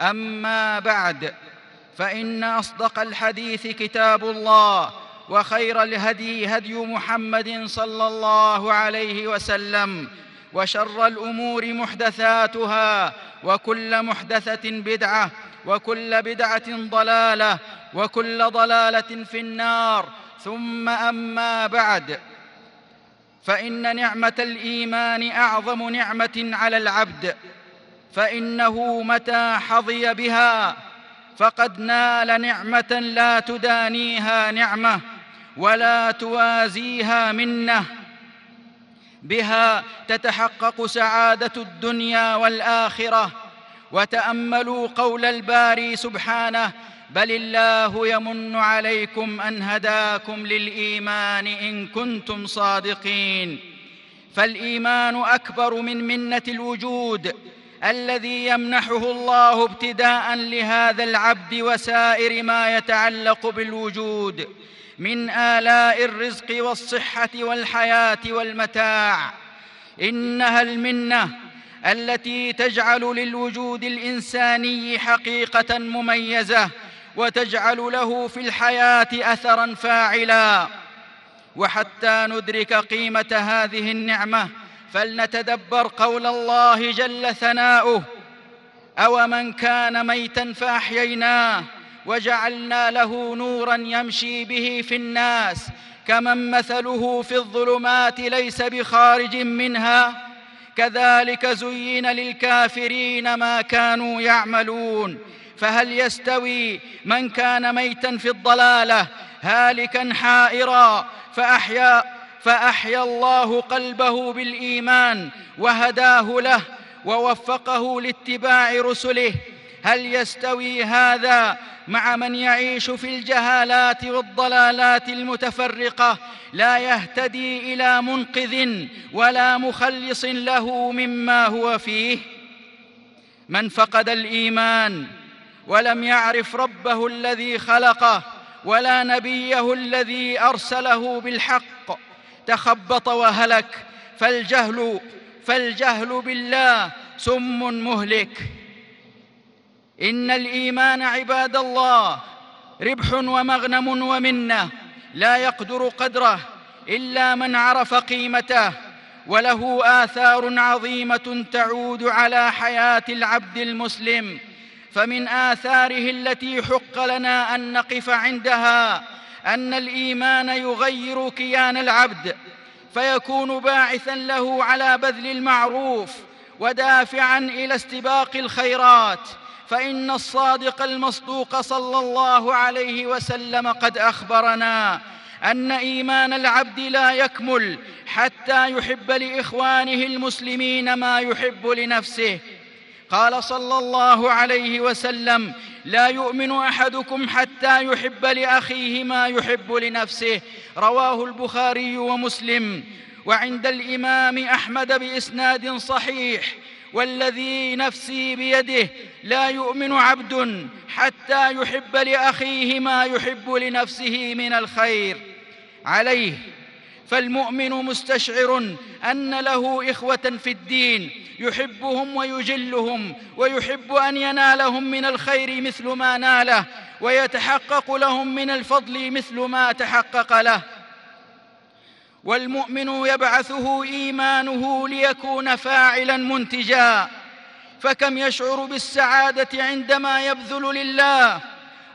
أما بعد فإن أصدق الحديث كتاب الله وخير الهدي هدي محمد صلى الله عليه وسلم وشر الأمور محدثاتها وكل محدثة بدعة وكل بدعة ضلالة وكل ضلالة في النار. ثم أما بعد فإن نعمة الإيمان أعظم نعمة على العبد. فإنه متى حظي بها فقد نال نعمة لا تدانيها نعمة ولا توازيها منة. بها تتحقق سعادة الدنيا والآخرة وتأملوا قول الباري سبحانه بل الله يمن عليكم أن هداكم للإيمان إن كنتم صادقين. فالإيمان أكبر من منة الوجود الذي يمنحه الله ابتداء لهذا العبد وسائر ما يتعلق بالوجود من آلاء الرزق والصحة والحياة والمتاع. إنها المنة التي تجعل للوجود الإنساني حقيقة مميزة وتجعل له في الحياة اثرا فاعلا. وحتى ندرك قيمة هذه النعمة فلنتدبر قول الله جل ثناؤه. اومن كان ميتا فاحييناه وجعلنا له نورا يمشي به في الناس كمن مثله في الظلمات ليس بخارج منها. كذلك زين للكافرين ما كانوا يعملون. فهل يستوي من كان ميتا في الضلاله هالكا حائرا فاحيا فأحيا الله قلبه بالإيمان وهداه له ووفقه لاتباع رسله. هل يستوي هذا مع من يعيش في الجهالات والضلالات المتفرقة؟ لا يهتدي إلى منقذ ولا مخلص له مما هو فيه. من فقد الإيمان ولم يعرف ربه الذي خلقه ولا نبيه الذي أرسله بالحق. تخبط وهلك فالجهل فالجهل بالله سم مهلك. إن الإيمان عباد الله ربح ومغنم ومنة لا يقدر قدره إلا من عرف قيمته وله آثار عظيمة تعود على حياة العبد المسلم. فمن آثاره التي حق لنا أن نقف عندها أن الإيمان يغير كيان العبد فيكون باعثا له على بذل المعروف ودافعا إلى استباق الخيرات فإن الصادق المصدوق صلى الله عليه وسلم قد أخبرنا أن إيمان العبد لا يكمل حتى يحب لإخوانه المسلمين ما يحب لنفسه. قال صلى الله عليه وسلم لا يؤمن أحدكم حتى يحب لأخيه ما يحب لنفسه. رواه البخاري ومسلم. وعند الإمام أحمد بإسناد صحيح والذي نفسي بيده لا يؤمن عبد حتى يحب لأخيه ما يحب لنفسه من الخير. عليه فالمؤمن مستشعر أن له إخوة في الدين يحبهم ويجلهم ويحب أن ينالهم من الخير مثل ما ناله ويتحقق لهم من الفضل مثل ما تحقق له. والمؤمن يبعثه إيمانه ليكون فاعلا منتجا. فكم يشعر بالسعادة عندما يبذل لله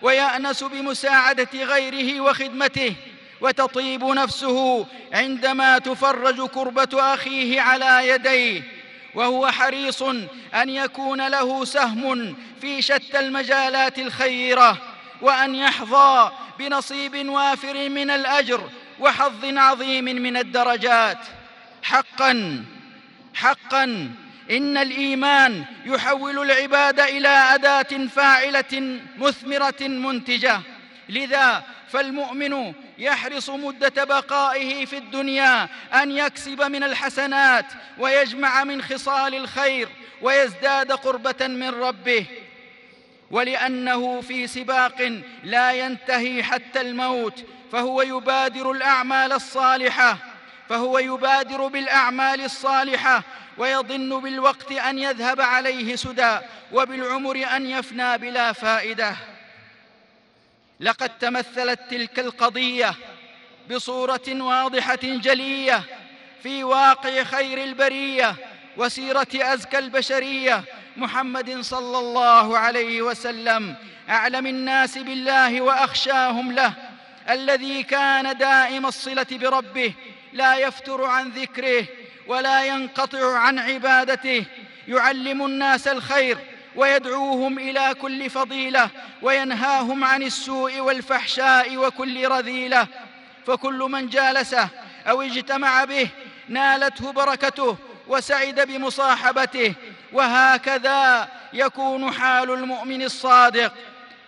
ويأنس بمساعدة غيره وخدمته وتطيب نفسه عندما تفرج كربة أخيه على يديه. وهو حريص أن يكون له سهم في شتى المجالات الخيرة وأن يحظى بنصيب وافر من الأجر وحظ عظيم من الدرجات. حقا حقا إن الإيمان يحول العباد إلى أداة فاعلة مثمرة منتجة. لذا فالمؤمن يحرص مدة بقائه في الدنيا أن يكسب من الحسنات ويجمع من خصال الخير ويزداد قربة من ربه. ولأنه في سباق لا ينتهي حتى الموت فهو يبادر الأعمال الصالحة فهو يبادر بالأعمال الصالحة ويظن بالوقت أن يذهب عليه سدى وبالعمر أن يفنى بلا فائدة. لقد تمثلت تلك القضية بصورة واضحة جلية في واقع خير البرية وسيرة أزكى البشرية. محمد صلى الله عليه وسلم أعلم الناس بالله وأخشاهم له. الذي كان دائم الصلة بربه لا يفتر عن ذكره ولا ينقطع عن عبادته. يعلم الناس الخير ويدعوهم إلى كل فضيلة وينهاهم عن السوء والفحشاء وكل رذيلة. فكل من جالسه أو اجتمع به نالته بركته وسعد بمصاحبته وهكذا يكون حال المؤمن الصادق.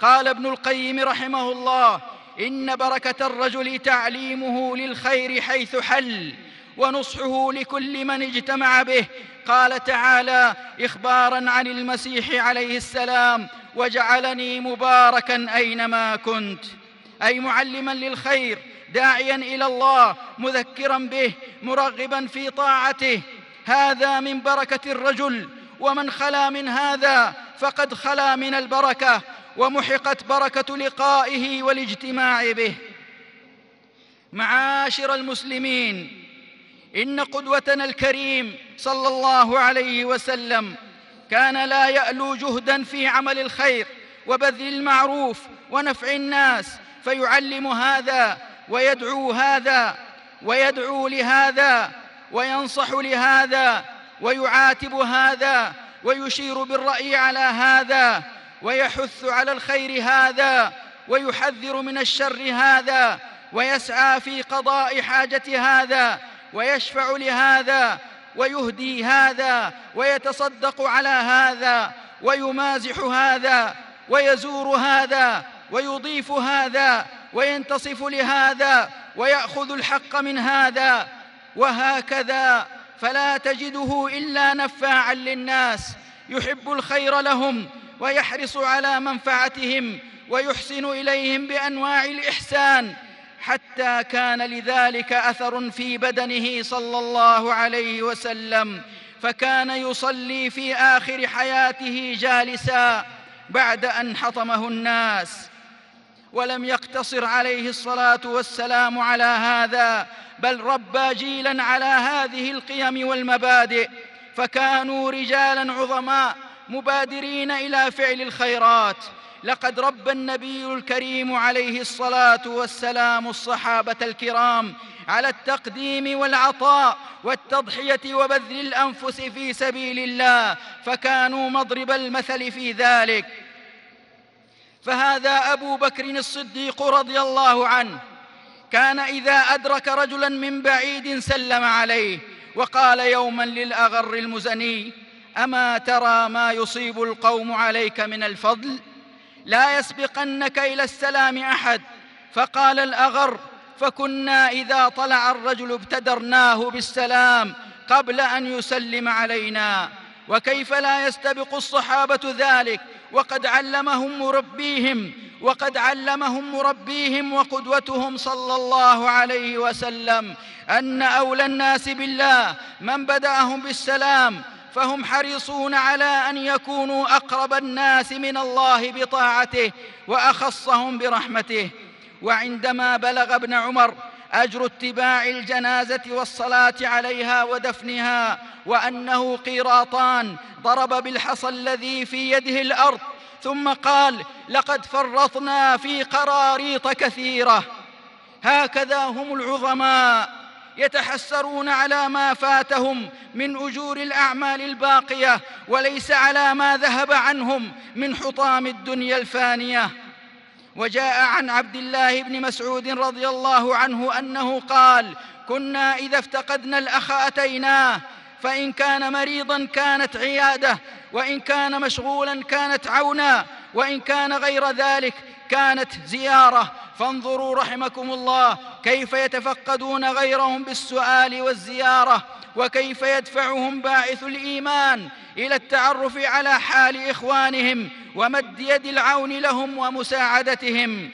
قال ابن القيم رحمه الله إن بركة الرجل تعليمه للخير حيث حل. ونصحه لكل من اجتمع به. قال تعالى إخبارا عن المسيح عليه السلام وجعلني مباركا أينما كنت. أي معلما للخير داعيا إلى الله مذكرا به مرغبا في طاعته. هذا من بركة الرجل ومن خلا من هذا فقد خلا من البركة ومحقت بركة لقائه والاجتماع به. معاشر المسلمين إن قدوتنا الكريم صلى الله عليه وسلم كان لا يألو جهدا في عمل الخير وبذل المعروف ونفع الناس فيعلم هذا ويدعو هذا ويدعو لهذا وينصح لهذا ويعاتب هذا ويشير بالرأي على هذا ويحث على الخير هذا ويحذر من الشر هذا ويسعى في قضاء حاجة هذا ويشفع لهذا ويهدي هذا ويتصدق على هذا ويمازح هذا ويزور هذا ويضيف هذا وينتصف لهذا ويأخذ الحق من هذا وهكذا فلا تجده إلا نفاعا للناس يحب الخير لهم ويحرص على منفعتهم ويحسن إليهم بأنواع الإحسان حتى كان لذلك أثر في بدنه صلى الله عليه وسلم فكان يصلي في آخر حياته جالسا بعد أن حطمه الناس. ولم يقتصر عليه الصلاة والسلام على هذا بل ربى جيلا على هذه القيم والمبادئ فكانوا رجالا عظماء مبادرين إلى فعل الخيرات. لقد ربى النبي الكريم عليه الصلاة والسلام الصحابة الكرام على التقديم والعطاء والتضحية وبذل الأنفس في سبيل الله فكانوا مضرب المثل في ذلك. فهذا أبو بكر الصديق رضي الله عنه كان إذا أدرك رجلا من بعيد سلم عليه وقال يوما للأغر المزني أما ترى ما يصيب القوم عليك من الفضل؟ لا يسبقنك إلى السلام أحد. فقال الأغر فكنا إذا طلع الرجل ابتدرناه بالسلام قبل أن يسلم علينا. وكيف لا يستبق الصحابة ذلك؟ وقد علمهم مربيهم وقد علمهم مربيهم وقدوتهم صلى الله عليه وسلم أن أولى الناس بالله من بدأهم بالسلام فهم حريصون على أن يكونوا أقرب الناس من الله بطاعته وأخصهم برحمته. وعندما بلغ ابن عمر أجر اتباع الجنازة والصلاة عليها ودفنها وأنه قيراطان ضرب بالحصى الذي في يده الأرض ثم قال لقد فرطنا في قراريط كثيرة هكذا هم العظماء. يتحسرون على ما فاتهم من أجور الأعمال الباقية وليس على ما ذهب عنهم من حطام الدنيا الفانية. وجاء عن عبد الله بن مسعود رضي الله عنه أنه قال كنا إذا افتقدنا الأخ أتيناه فإن كان مريضا كانت عيادة وإن كان مشغولا كانت عونا وإن كان غير ذلك كانت زيارة فانظروا رحمكم الله كيف يتفقدون غيرهم بالسؤال والزيارة وكيف يدفعهم باعث الإيمان إلى التعرف على حال إخوانهم ومد يد العون لهم ومساعدتهم.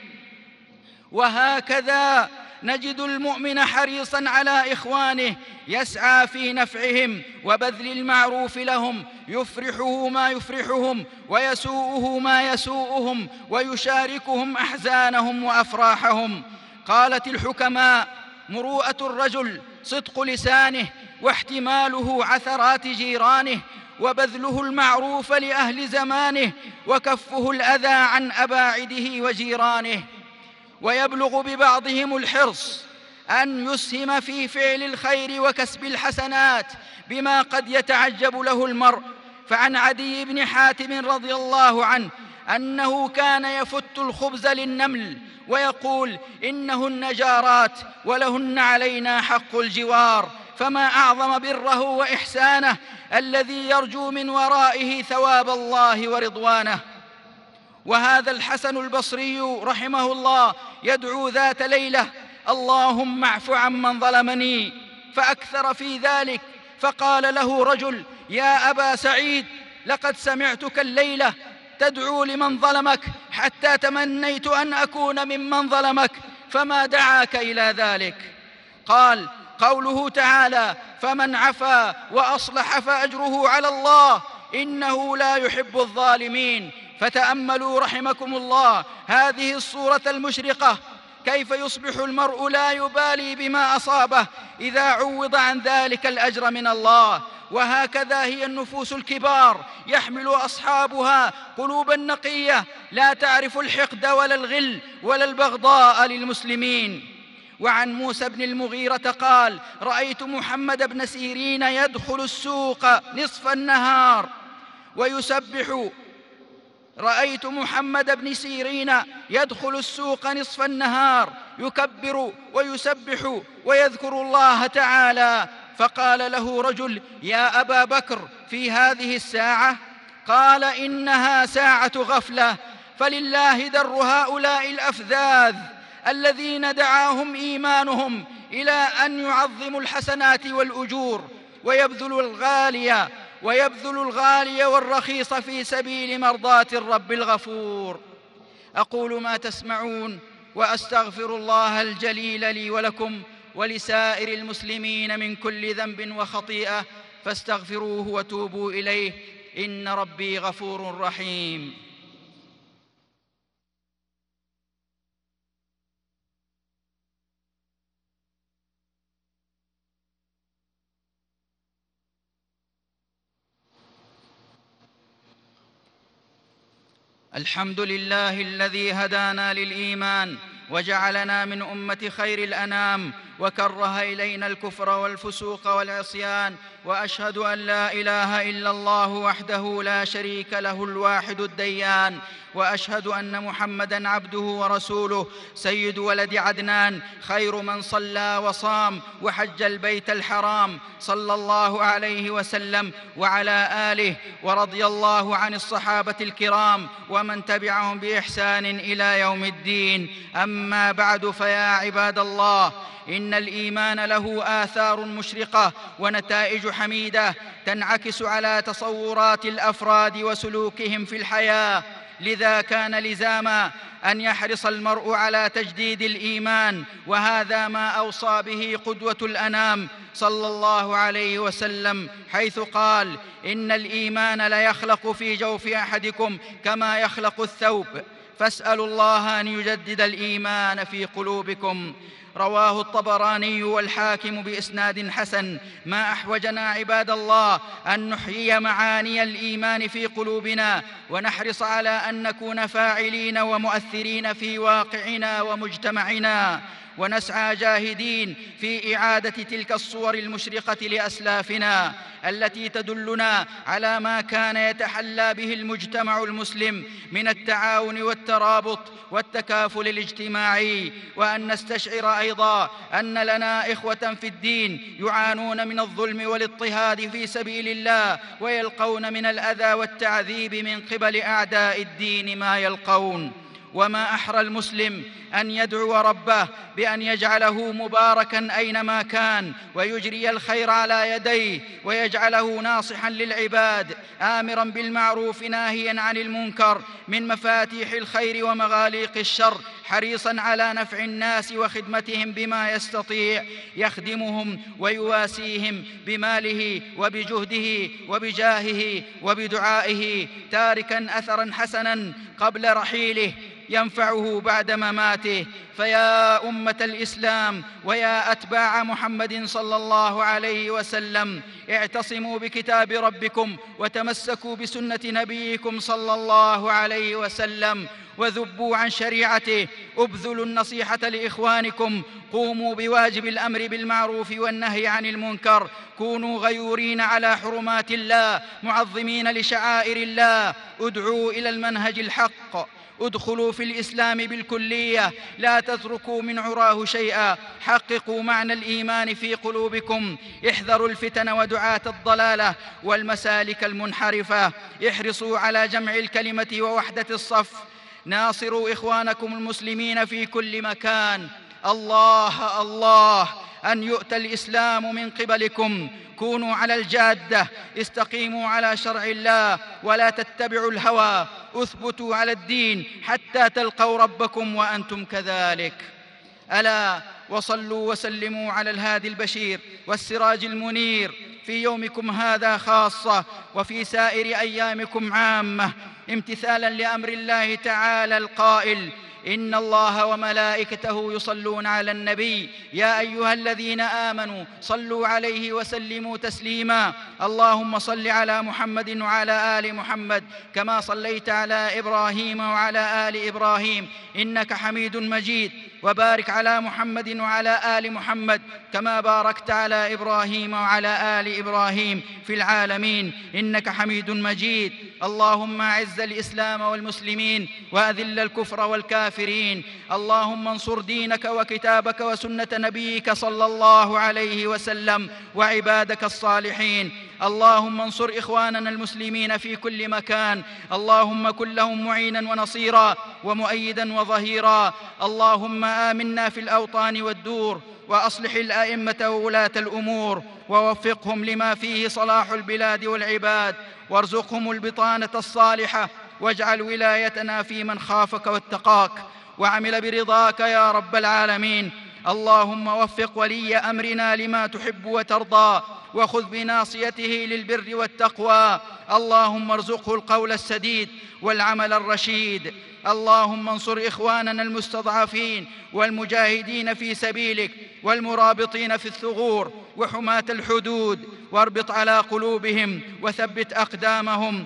وهكذا نجد المؤمن حريصا على إخوانه يسعى في نفعهم وبذل المعروف لهم يفرحه ما يفرحهم ويسوءه ما يسوءهم ويشاركهم أحزانهم وأفراحهم. قالت الحكماء مروءة الرجل صدق لسانه واحتماله عثرات جيرانه وبذله المعروف لأهل زمانه وكفه الأذى عن أباعده وجيرانه. ويبلغ ببعضهم الحرص أن يسهم في فعل الخير وكسب الحسنات بما قد يتعجب له المرء. فعن عدي بن حاتم رضي الله عنه أنه كان يفت الخبز للنمل ويقول إنهن جارات ولهن علينا حق الجوار فما أعظم بره وإحسانه الذي يرجو من ورائه ثواب الله ورضوانه. وهذا الحسن البصري رحمه الله يدعو ذات ليلة اللهم اعف عمن ظلمني فأكثر في ذلك فقال له رجل يا أبا سعيد لقد سمعتك الليلة تدعو لمن ظلمك حتى تمنيت أن أكون ممن ظلمك فما دعاك إلى ذلك؟ قال قوله تعالى فمن عفا وأصلح فأجره على الله إنه لا يحب الظالمين فتأملوا رحمكم الله. هذه الصورة المشرقة. كيف يصبح المرء لا يبالي بما أصابه إذا عوض عن ذلك الأجر من الله. وهكذا هي النفوس الكبار. يحمل أصحابها قلوبا نقيه لا تعرف الحقد ولا الغل ولا البغضاء للمسلمين. وعن موسى بن المغيرة قال رأيت محمد بن سيرين يدخل السوق نصف النهار. ويسبح رأيت محمد بن سيرين يدخل السوق نصف النهار يكبر ويسبح ويذكر الله تعالى. فقال له رجل يا أبا بكر في هذه الساعة؟ قال إنها ساعة غفلة. فلله در هؤلاء الأفذاذ الذين دعاهم إيمانهم إلى أن يعظموا الحسنات والأجور ويبذلوا الغالي ويبذلوا الغالي والرخيص في سبيل مرضاة الرب الغفور. أقول ما تسمعون وأستغفر الله الجليل لي ولكم ولسائر المسلمين من كل ذنب وخطيئة فاستغفروه وتوبوا إليه. إن ربي غفور رحيم. الحمد لله الذي هدانا للإيمان وجعلنا من أمة خير الأنام وكره إلينا الكفر والفسوق والعصيان وأشهد أن لا إله إلا الله وحده لا شريك له الواحد الديان وأشهد أن محمدا عبده ورسوله سيد ولد عدنان خير من صلى وصام وحج البيت الحرام صلى الله عليه وسلم وعلى آله ورضي الله عن الصحابة الكرام ومن تبعهم بإحسان إلى يوم الدين. أما بعد فيا عباد الله إن الإيمان له آثار مشرقة ونتائج حميدة تنعكس على تصورات الأفراد وسلوكهم في الحياة. لذا كان لزاما أن يحرص المرء على تجديد الإيمان وهذا ما أوصى به قدوة الأنام صلى الله عليه وسلم حيث قال إن الإيمان ليخلق في جوف أحدكم كما يخلق الثوب. فاسألوا الله أن يجدد الإيمان في قلوبكم. رواه الطبراني والحاكم بإسناد حسن ما أحوجنا عباد الله أن نحيي معاني الإيمان في قلوبنا ونحرص على أن نكون فاعلين ومؤثرين في واقعنا ومجتمعنا ونسعى جاهدين في إعادة تلك الصور المشرقة لأسلافنا التي تدلنا على ما كان يتحلى به المجتمع المسلم من التعاون والترابط والتكافل الاجتماعي. وأن نستشعر أيضا أن لنا إخوة في الدين يعانون من الظلم والاضطهاد في سبيل الله ويلقون من الأذى والتعذيب من قبل أعداء الدين ما يلقون. وما أحرى المسلم أن يدعو ربه بأن يجعله مباركا أينما كان ويجري الخير على يديه ويجعله ناصحا للعباد امرا بالمعروف ناهيا عن المنكر من مفاتيح الخير ومغاليق الشر. حريصا على نفع الناس وخدمتهم بما يستطيع يخدمهم ويواسيهم بماله وبجهده وبجاهه وبدعائه تاركا اثرا حسنا قبل رحيله ينفعه بعد مماته. فيا أمة الإسلام ويا أتباع محمد صلى الله عليه وسلم اعتصموا بكتاب ربكم وتمسكوا بسنة نبيكم صلى الله عليه وسلم. وذبوا عن شريعته. ابذلوا النصيحة لإخوانكم. قوموا بواجب الأمر بالمعروف والنهي عن المنكر. كونوا غيورين على حرمات الله معظمين لشعائر الله. ادعوا إلى المنهج الحق. ادخلوا في الإسلام بالكلية. لا تتركوا من عراه شيئا. حققوا معنى الإيمان في قلوبكم. احذروا الفتن ودعاة الضلالة والمسالك المنحرفة. احرصوا على جمع الكلمة ووحدة الصف. ناصروا إخوانكم المسلمين في كل مكان. الله الله أن يؤتى الإسلام من قبلكم. كونوا على الجادة استقيموا على شرع الله ولا تتبعوا الهوى. اثبتوا على الدين حتى تلقوا ربكم وأنتم كذلك. ألا وصلوا وسلموا على الهادي البشير والسراج المنير. في يومكم هذا خاصة وفي سائر أيامكم عامة. امتثالا لأمر الله تعالى القائل إن الله وملائكته يصلون على النبي يا أيها الذين آمنوا صلوا عليه وسلموا تسليما اللهم صل على محمد وعلى آل محمد كما صليت على إبراهيم وعلى آل إبراهيم إنك حميد مجيد. وبارك على محمد وعلى آل محمد كما باركت على إبراهيم وعلى آل إبراهيم في العالمين. إنك حميد مجيد. اللهم أعز الإسلام والمسلمين وأذل الكفر والكافرين. اللهم انصر دينك وكتابك وسنة نبيك صلى الله عليه وسلم وعبادك الصالحين. اللهم انصر إخواننا المسلمين في كل مكان. اللهم كن لهم معينا ونصيرا ومؤيدا وظهيرا. اللهم آمنا في الأوطان والدور وأصلح الأئمة وولاة الأمور ووفقهم لما فيه صلاح البلاد والعباد. وارزقهم البطانة الصالحة واجعل ولايتنا في من خافك واتقاك. وعمل برضاك يا رب العالمين. اللهم وفق ولي أمرنا لما تحب وترضى وخذ بناصيته للبر والتقوى. اللهم ارزقه القول السديد والعمل الرشيد. اللهم انصر إخواننا المستضعفين والمجاهدين في سبيلك والمرابطين في الثغور وحماة الحدود. واربط على قلوبهم وثبت أقدامهم.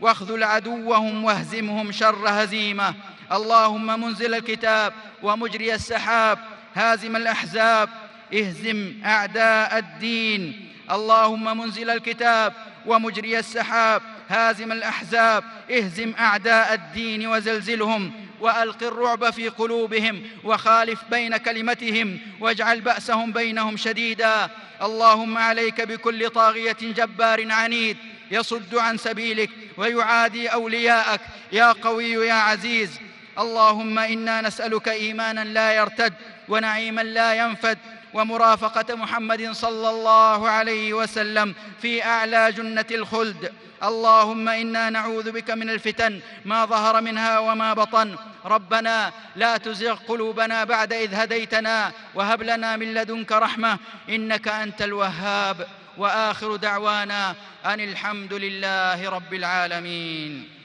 واخذل عدوهم واهزمهم شر هزيمة. اللهم منزل الكتاب ومجري السحاب هازم الأحزاب اهزم أعداء الدين. اللهم منزل الكتاب ومجري السحاب هازم الأحزاب اهزم أعداء الدين وزلزلهم وألق الرعب في قلوبهم وخالف بين كلمتهم واجعل بأسهم بينهم شديدا. اللهم عليك بكل طاغية جبار عنيد يصد عن سبيلك ويعادي أولياءك. يا قوي يا عزيز اللهم إنا نسألك إيمانا لا يرتد ونعيما لا ينفد ومرافقة محمد صلى الله عليه وسلم في أعلى جنة الخلد. اللهم إنا نعوذ بك من الفتن ما ظهر منها وما بطن. ربنا لا تزغ قلوبنا بعد إذ هديتنا وهب لنا من لدنك رحمة إنك أنت الوهاب. وآخر دعوانا أن الحمد لله رب العالمين.